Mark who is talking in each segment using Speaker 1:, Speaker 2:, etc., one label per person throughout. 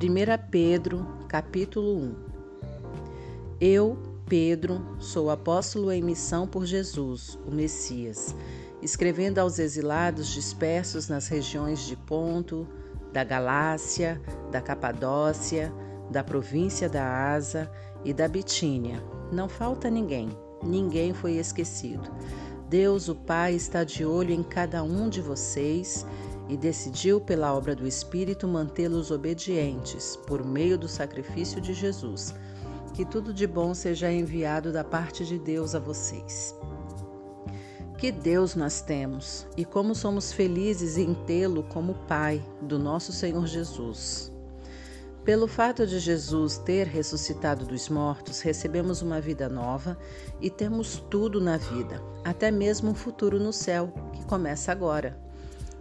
Speaker 1: 1 Pedro, capítulo 1 Eu, Pedro, sou apóstolo em missão por Jesus, o Messias, escrevendo aos exilados dispersos nas regiões de Ponto, da Galácia, da Capadócia, da província da Asa e da Bitínia. Não falta ninguém, ninguém foi esquecido. Deus, o Pai, está de olho em cada um de vocês e decidiu, pela obra do Espírito, mantê-los obedientes por meio do sacrifício de Jesus. Que tudo de bom seja enviado da parte de Deus a vocês. Que Deus nós temos e como somos felizes em tê-lo como Pai do nosso Senhor Jesus. Pelo fato de Jesus ter ressuscitado dos mortos, recebemos uma vida nova e temos tudo na vida, até mesmo um futuro no céu, que começa agora.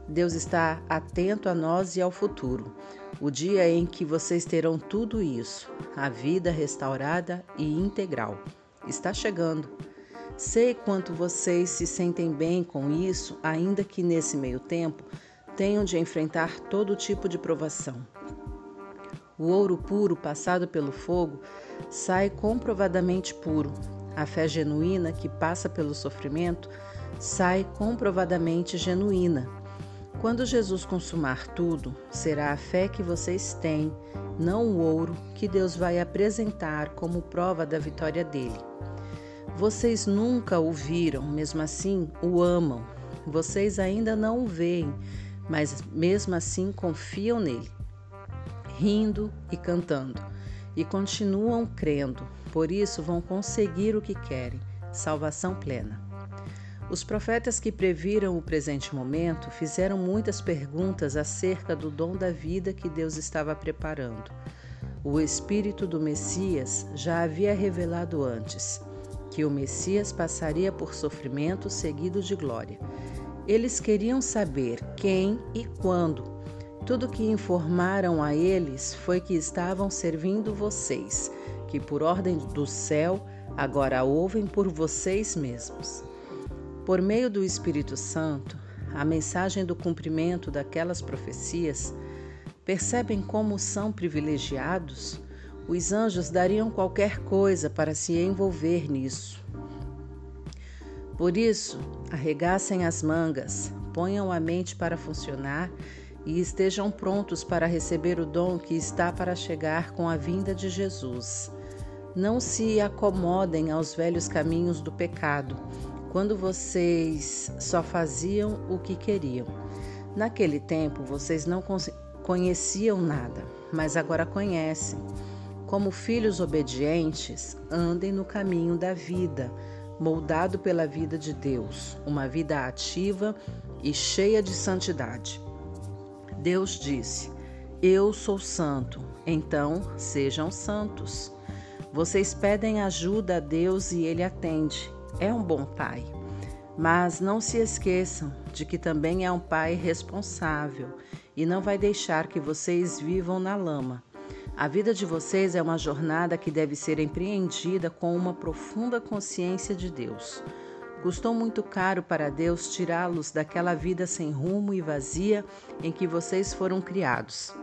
Speaker 1: Deus está atento a nós e ao futuro, o dia em que vocês terão tudo isso, a vida restaurada e integral. Está chegando. Sei quanto vocês se sentem bem com isso, ainda que nesse meio tempo tenham de enfrentar todo tipo de provação. O ouro puro passado pelo fogo sai comprovadamente puro. A fé genuína que passa pelo sofrimento sai comprovadamente genuína. Quando Jesus consumar tudo, será a fé que vocês têm, não o ouro, que Deus vai apresentar como prova da vitória dele. Vocês nunca o viram, mesmo assim o amam. Vocês ainda não o veem, mas mesmo assim confiam nele, rindo e cantando, e continuam crendo, por isso vão conseguir o que querem salvação plena. Os profetas que previram o presente momento fizeram muitas perguntas acerca do dom da vida que Deus estava preparando. O Espírito do Messias já havia revelado antes que o Messias passaria por sofrimento seguido de glória. Eles queriam saber quem e quando. Tudo que informaram a eles foi que estavam servindo vocês, que por ordem do céu agora ouvem por vocês mesmos. Por meio do Espírito Santo, a mensagem do cumprimento daquelas profecias, percebem como são privilegiados? Os anjos dariam qualquer coisa para se envolver nisso. Por isso, arregassem as mangas, ponham a mente para funcionar e estejam prontos para receber o dom que está para chegar com a vinda de Jesus. Não se acomodem aos velhos caminhos do pecado quando vocês só faziam o que queriam. Naquele tempo vocês não conheciam nada, mas agora conhecem. Como filhos obedientes, andem no caminho da vida, moldado pela vida de Deus, uma vida ativa e cheia de santidade. Deus disse: Eu sou santo, então sejam santos. Vocês pedem ajuda a Deus e ele atende é um bom pai. Mas não se esqueçam de que também é um pai responsável e não vai deixar que vocês vivam na lama. A vida de vocês é uma jornada que deve ser empreendida com uma profunda consciência de Deus. Custou muito caro para Deus tirá-los daquela vida sem rumo e vazia em que vocês foram criados.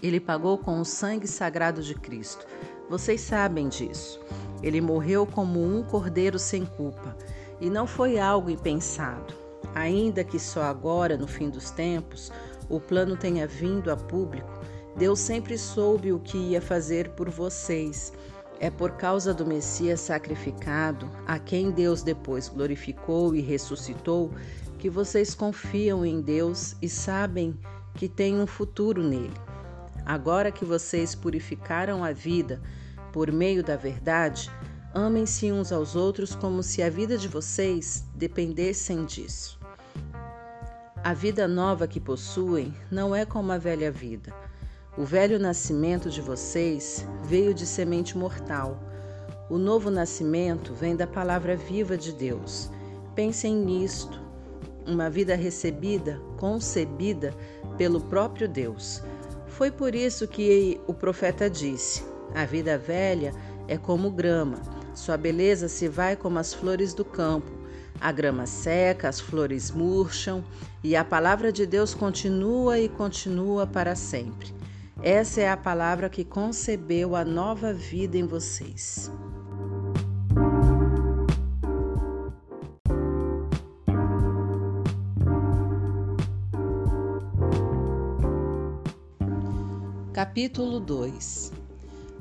Speaker 1: Ele pagou com o sangue sagrado de Cristo. Vocês sabem disso. Ele morreu como um cordeiro sem culpa, e não foi algo impensado. Ainda que só agora, no fim dos tempos, o plano tenha vindo a público, Deus sempre soube o que ia fazer por vocês. É por causa do Messias sacrificado, a quem Deus depois glorificou e ressuscitou, que vocês confiam em Deus e sabem que tem um futuro nele. Agora que vocês purificaram a vida, por meio da verdade, amem-se uns aos outros como se a vida de vocês dependessem disso. A vida nova que possuem não é como a velha vida. O velho nascimento de vocês veio de semente mortal. O novo nascimento vem da palavra viva de Deus. Pensem nisto. Uma vida recebida, concebida pelo próprio Deus. Foi por isso que o profeta disse: a vida velha é como grama, sua beleza se vai como as flores do campo. A grama seca, as flores murcham e a palavra de Deus continua e continua para sempre. Essa é a palavra que concebeu a nova vida em vocês. Capítulo 2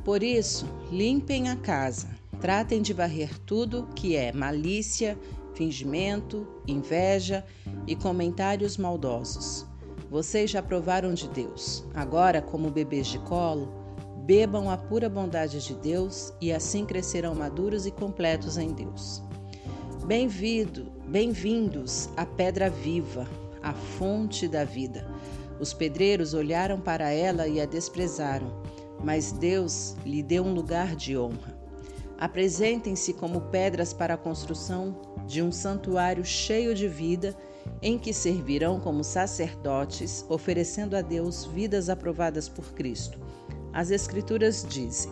Speaker 1: Por isso, limpem a casa, tratem de varrer tudo que é malícia, fingimento, inveja e comentários maldosos. Vocês já provaram de Deus. Agora, como bebês de colo, bebam a pura bondade de Deus e assim crescerão maduros e completos em Deus. Bem-vindo, bem-vindos à pedra viva, a fonte da vida. Os pedreiros olharam para ela e a desprezaram, mas Deus lhe deu um lugar de honra. Apresentem-se como pedras para a construção de um santuário cheio de vida, em que servirão como sacerdotes, oferecendo a Deus vidas aprovadas por Cristo. As Escrituras dizem: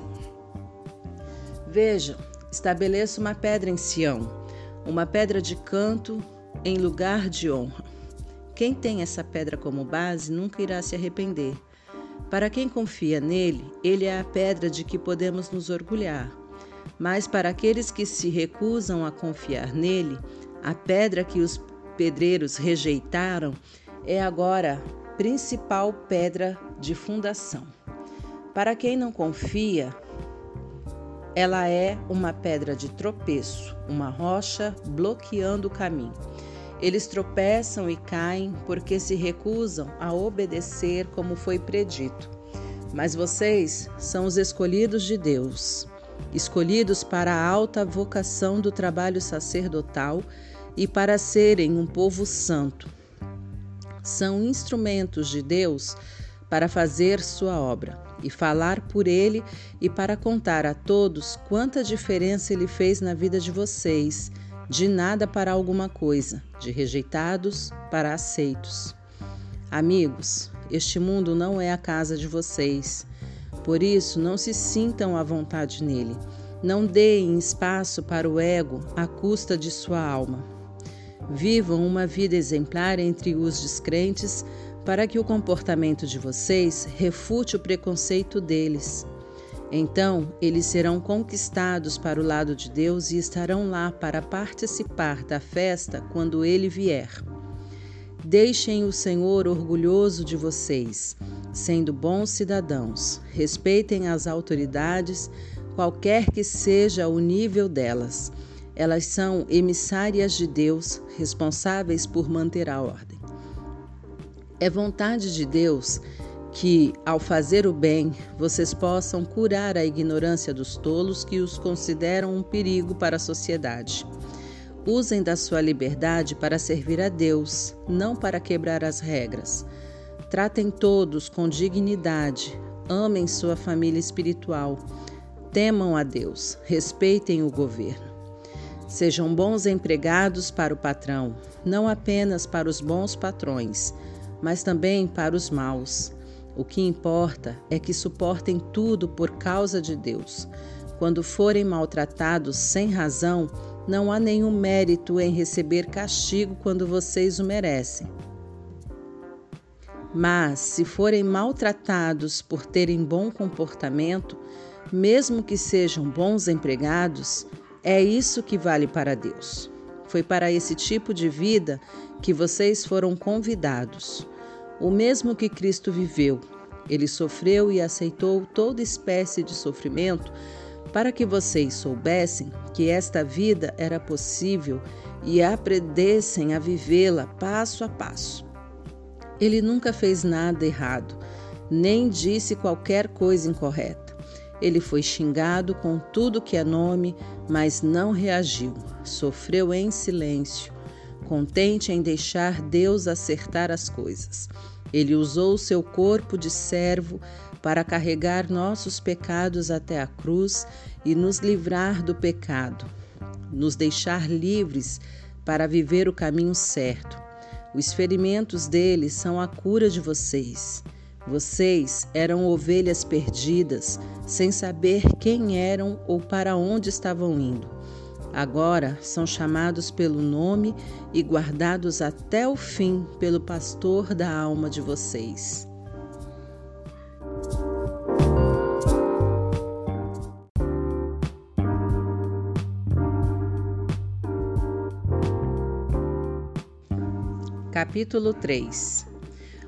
Speaker 1: Vejam, estabeleço uma pedra em Sião, uma pedra de canto em lugar de honra. Quem tem essa pedra como base nunca irá se arrepender. Para quem confia nele, ele é a pedra de que podemos nos orgulhar mas para aqueles que se recusam a confiar nele, a pedra que os pedreiros rejeitaram é agora principal pedra de fundação. Para quem não confia, ela é uma pedra de tropeço, uma rocha bloqueando o caminho. Eles tropeçam e caem porque se recusam a obedecer como foi predito. Mas vocês são os escolhidos de Deus escolhidos para a alta vocação do trabalho sacerdotal e para serem um povo santo. São instrumentos de Deus para fazer sua obra e falar por ele e para contar a todos quanta diferença ele fez na vida de vocês, de nada para alguma coisa, de rejeitados para aceitos. Amigos, este mundo não é a casa de vocês. Por isso, não se sintam à vontade nele. Não deem espaço para o ego à custa de sua alma. Vivam uma vida exemplar entre os descrentes para que o comportamento de vocês refute o preconceito deles. Então, eles serão conquistados para o lado de Deus e estarão lá para participar da festa quando ele vier. Deixem o Senhor orgulhoso de vocês sendo bons cidadãos. Respeitem as autoridades, qualquer que seja o nível delas. Elas são emissárias de Deus, responsáveis por manter a ordem. É vontade de Deus que, ao fazer o bem, vocês possam curar a ignorância dos tolos que os consideram um perigo para a sociedade. Usem da sua liberdade para servir a Deus, não para quebrar as regras. Tratem todos com dignidade, amem sua família espiritual, temam a Deus, respeitem o governo. Sejam bons empregados para o patrão, não apenas para os bons patrões, mas também para os maus. O que importa é que suportem tudo por causa de Deus. Quando forem maltratados sem razão, não há nenhum mérito em receber castigo quando vocês o merecem. Mas, se forem maltratados por terem bom comportamento, mesmo que sejam bons empregados, é isso que vale para Deus. Foi para esse tipo de vida que vocês foram convidados. O mesmo que Cristo viveu. Ele sofreu e aceitou toda espécie de sofrimento para que vocês soubessem que esta vida era possível e aprendessem a vivê-la passo a passo. Ele nunca fez nada errado, nem disse qualquer coisa incorreta. Ele foi xingado com tudo que é nome, mas não reagiu. Sofreu em silêncio, contente em deixar Deus acertar as coisas. Ele usou seu corpo de servo para carregar nossos pecados até a cruz e nos livrar do pecado, nos deixar livres para viver o caminho certo. Os ferimentos dele são a cura de vocês. Vocês eram ovelhas perdidas, sem saber quem eram ou para onde estavam indo. Agora são chamados pelo nome e guardados até o fim pelo pastor da alma de vocês. Capítulo 3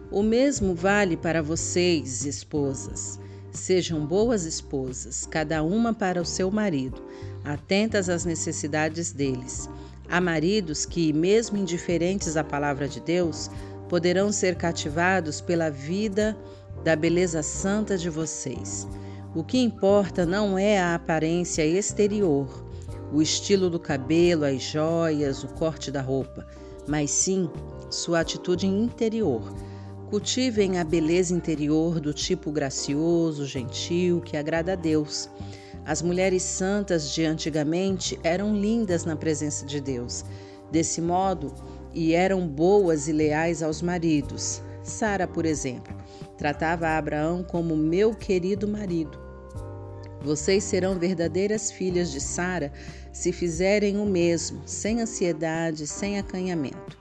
Speaker 1: O mesmo vale para vocês, esposas. Sejam boas esposas, cada uma para o seu marido atentas às necessidades deles. Há maridos que, mesmo indiferentes à palavra de Deus, poderão ser cativados pela vida da beleza santa de vocês. O que importa não é a aparência exterior, o estilo do cabelo, as joias, o corte da roupa, mas sim sua atitude interior. Cultivem a beleza interior do tipo gracioso, gentil, que agrada a Deus. As mulheres santas de antigamente eram lindas na presença de Deus. Desse modo, e eram boas e leais aos maridos. Sara, por exemplo, tratava Abraão como meu querido marido. Vocês serão verdadeiras filhas de Sara se fizerem o mesmo, sem ansiedade, sem acanhamento.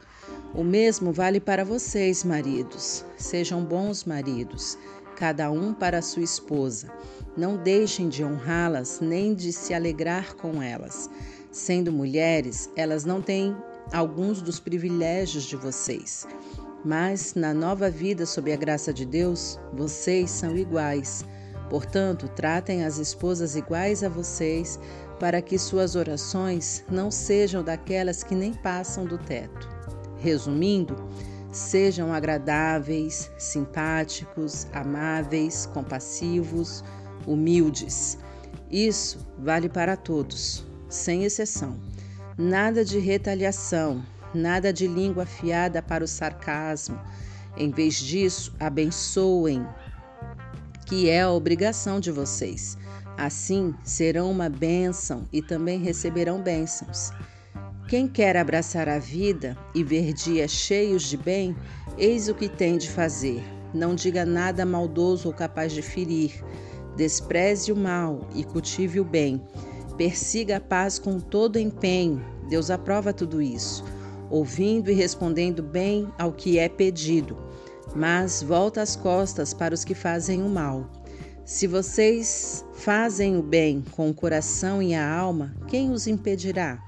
Speaker 1: O mesmo vale para vocês, maridos. Sejam bons maridos, cada um para sua esposa. Não deixem de honrá-las nem de se alegrar com elas. Sendo mulheres, elas não têm alguns dos privilégios de vocês. Mas na nova vida sob a graça de Deus, vocês são iguais. Portanto, tratem as esposas iguais a vocês, para que suas orações não sejam daquelas que nem passam do teto. Resumindo, sejam agradáveis, simpáticos, amáveis, compassivos, humildes. Isso vale para todos, sem exceção. Nada de retaliação, nada de língua afiada para o sarcasmo. Em vez disso, abençoem, que é a obrigação de vocês. Assim serão uma bênção e também receberão bênçãos. Quem quer abraçar a vida e ver dias cheios de bem, eis o que tem de fazer. Não diga nada maldoso ou capaz de ferir. Despreze o mal e cultive o bem. Persiga a paz com todo empenho. Deus aprova tudo isso, ouvindo e respondendo bem ao que é pedido. Mas volta as costas para os que fazem o mal. Se vocês fazem o bem com o coração e a alma, quem os impedirá?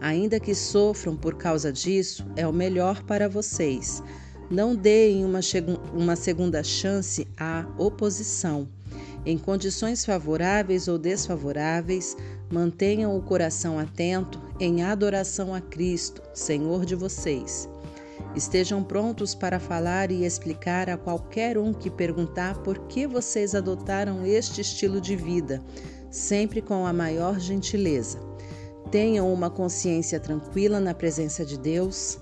Speaker 1: Ainda que sofram por causa disso, é o melhor para vocês. Não deem uma, uma segunda chance à oposição. Em condições favoráveis ou desfavoráveis, mantenham o coração atento em adoração a Cristo, Senhor de vocês. Estejam prontos para falar e explicar a qualquer um que perguntar por que vocês adotaram este estilo de vida, sempre com a maior gentileza. Tenham uma consciência tranquila na presença de Deus,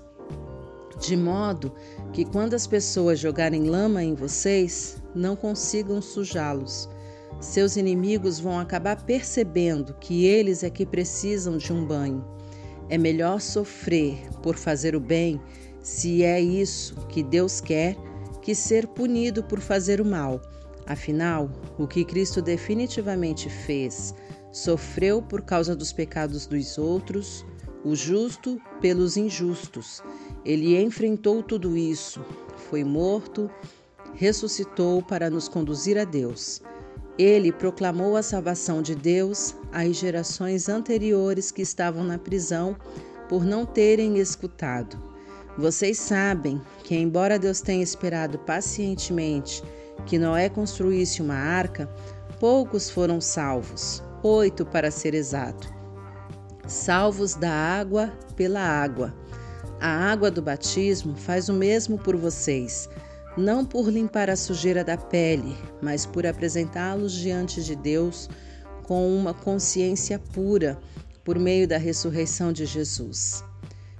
Speaker 1: de modo que quando as pessoas jogarem lama em vocês, não consigam sujá-los. Seus inimigos vão acabar percebendo que eles é que precisam de um banho. É melhor sofrer por fazer o bem, se é isso que Deus quer, que ser punido por fazer o mal. Afinal, o que Cristo definitivamente fez Sofreu por causa dos pecados dos outros, o justo pelos injustos. Ele enfrentou tudo isso, foi morto, ressuscitou para nos conduzir a Deus. Ele proclamou a salvação de Deus às gerações anteriores que estavam na prisão por não terem escutado. Vocês sabem que, embora Deus tenha esperado pacientemente que Noé construísse uma arca, poucos foram salvos oito para ser exato. Salvos da água pela água. A água do batismo faz o mesmo por vocês, não por limpar a sujeira da pele, mas por apresentá-los diante de Deus com uma consciência pura por meio da ressurreição de Jesus.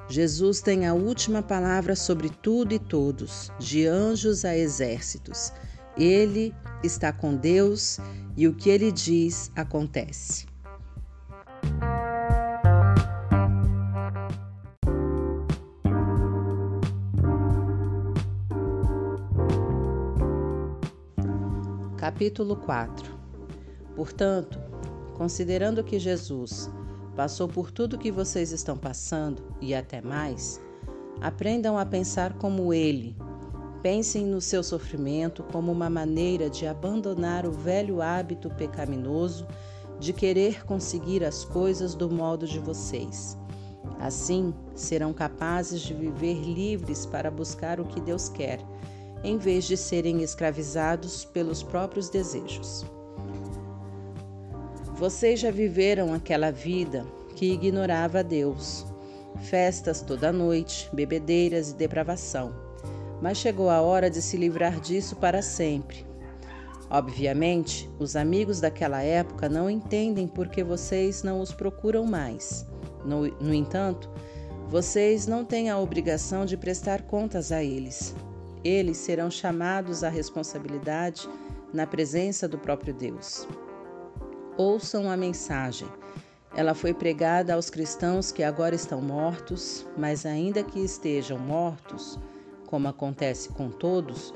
Speaker 1: Jesus tem a última palavra sobre tudo e todos, de anjos a exércitos. Ele está com Deus e o que ele diz acontece. Capítulo 4 Portanto, considerando que Jesus passou por tudo que vocês estão passando e até mais, aprendam a pensar como ele Pensem no seu sofrimento como uma maneira de abandonar o velho hábito pecaminoso de querer conseguir as coisas do modo de vocês. Assim, serão capazes de viver livres para buscar o que Deus quer, em vez de serem escravizados pelos próprios desejos. Vocês já viveram aquela vida que ignorava Deus. Festas toda noite, bebedeiras e depravação. Mas chegou a hora de se livrar disso para sempre. Obviamente, os amigos daquela época não entendem por que vocês não os procuram mais. No, no entanto, vocês não têm a obrigação de prestar contas a eles. Eles serão chamados à responsabilidade na presença do próprio Deus. Ouçam a mensagem. Ela foi pregada aos cristãos que agora estão mortos, mas ainda que estejam mortos, como acontece com todos,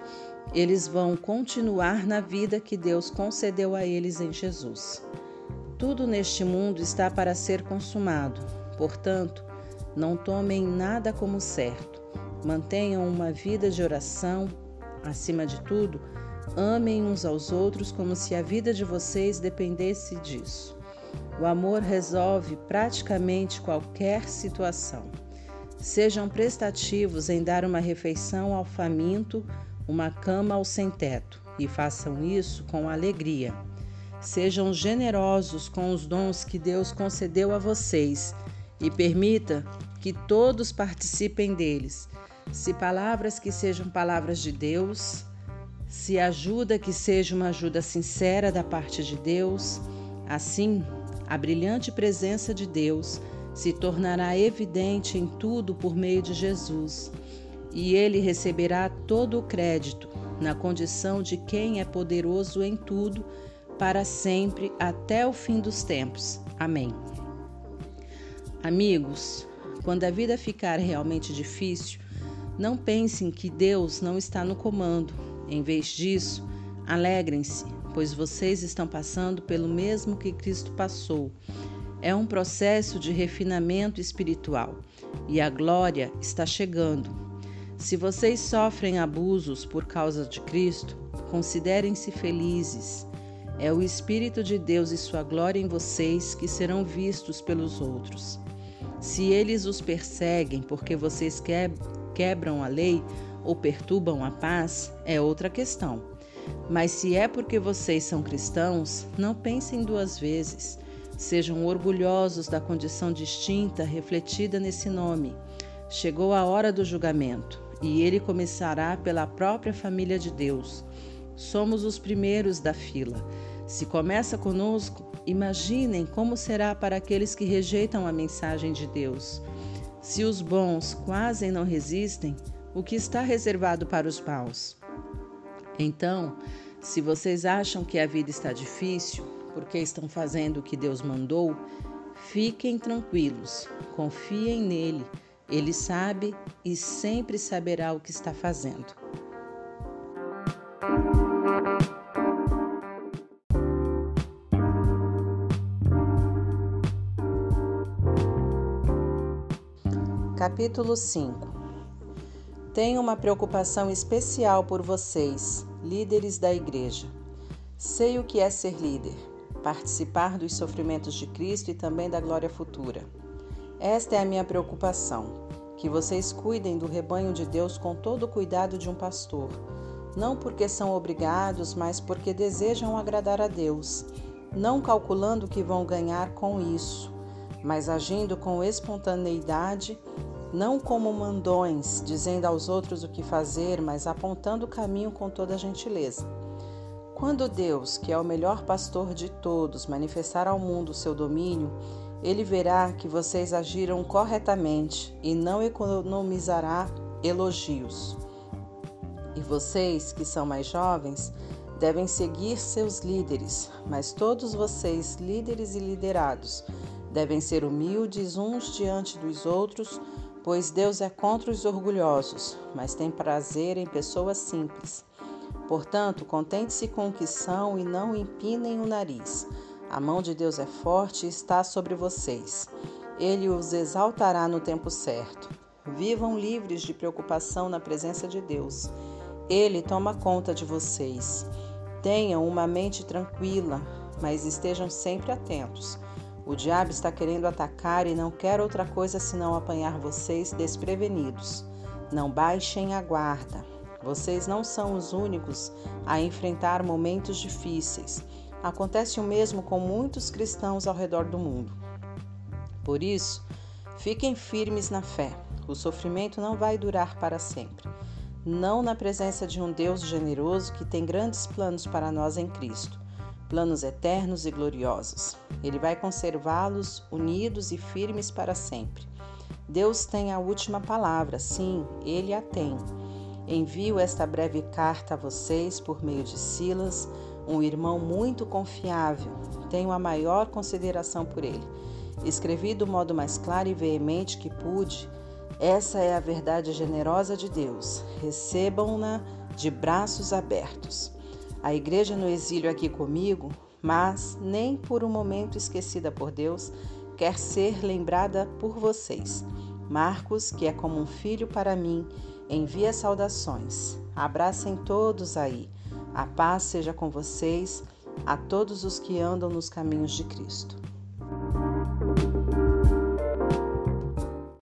Speaker 1: eles vão continuar na vida que Deus concedeu a eles em Jesus. Tudo neste mundo está para ser consumado, portanto, não tomem nada como certo. Mantenham uma vida de oração, acima de tudo, Amem uns aos outros como se a vida de vocês dependesse disso. O amor resolve praticamente qualquer situação. Sejam prestativos em dar uma refeição ao faminto, uma cama ao sem-teto, e façam isso com alegria. Sejam generosos com os dons que Deus concedeu a vocês e permita que todos participem deles. Se palavras que sejam palavras de Deus, se ajuda que seja uma ajuda sincera da parte de Deus, assim a brilhante presença de Deus se tornará evidente em tudo por meio de Jesus, e ele receberá todo o crédito na condição de quem é poderoso em tudo para sempre até o fim dos tempos. Amém. Amigos, quando a vida ficar realmente difícil, não pensem que Deus não está no comando em vez disso, alegrem-se, pois vocês estão passando pelo mesmo que Cristo passou. É um processo de refinamento espiritual e a glória está chegando. Se vocês sofrem abusos por causa de Cristo, considerem-se felizes. É o Espírito de Deus e sua glória em vocês que serão vistos pelos outros. Se eles os perseguem porque vocês quebram a lei, ou perturbam a paz é outra questão. Mas se é porque vocês são cristãos, não pensem duas vezes. Sejam orgulhosos da condição distinta refletida nesse nome. Chegou a hora do julgamento, e ele começará pela própria família de Deus. Somos os primeiros da fila. Se começa conosco, imaginem como será para aqueles que rejeitam a mensagem de Deus. Se os bons quase não resistem, o que está reservado para os maus. Então, se vocês acham que a vida está difícil porque estão fazendo o que Deus mandou, fiquem tranquilos, confiem nele. Ele sabe e sempre saberá o que está fazendo. Capítulo 5 tenho uma preocupação especial por vocês, líderes da igreja. Sei o que é ser líder, participar dos sofrimentos de Cristo e também da glória futura. Esta é a minha preocupação: que vocês cuidem do rebanho de Deus com todo o cuidado de um pastor, não porque são obrigados, mas porque desejam agradar a Deus, não calculando o que vão ganhar com isso, mas agindo com espontaneidade não como mandões, dizendo aos outros o que fazer, mas apontando o caminho com toda gentileza. Quando Deus, que é o melhor pastor de todos, manifestar ao mundo seu domínio, ele verá que vocês agiram corretamente e não economizará elogios. E vocês, que são mais jovens, devem seguir seus líderes, mas todos vocês, líderes e liderados, devem ser humildes uns diante dos outros Pois Deus é contra os orgulhosos, mas tem prazer em pessoas simples. Portanto, contente-se com o que são e não empinem o nariz. A mão de Deus é forte e está sobre vocês. Ele os exaltará no tempo certo. Vivam livres de preocupação na presença de Deus. Ele toma conta de vocês. Tenham uma mente tranquila, mas estejam sempre atentos O diabo está querendo atacar e não quer outra coisa senão apanhar vocês desprevenidos. Não baixem a guarda. Vocês não são os únicos a enfrentar momentos difíceis. Acontece o mesmo com muitos cristãos ao redor do mundo. Por isso, fiquem firmes na fé. O sofrimento não vai durar para sempre. Não na presença de um Deus generoso que tem grandes planos para nós em Cristo planos eternos e gloriosos. Ele vai conservá-los unidos e firmes para sempre. Deus tem a última palavra, sim, ele a tem. Envio esta breve carta a vocês por meio de Silas, um irmão muito confiável. Tenho a maior consideração por ele. Escrevi do modo mais claro e veemente que pude. Essa é a verdade generosa de Deus. Recebam-na de braços abertos a igreja no exílio aqui comigo, mas nem por um momento esquecida por Deus, quer ser lembrada por vocês. Marcos, que é como um filho para mim, envia saudações. Abracem todos aí. A paz seja com vocês, a todos os que andam nos caminhos de Cristo.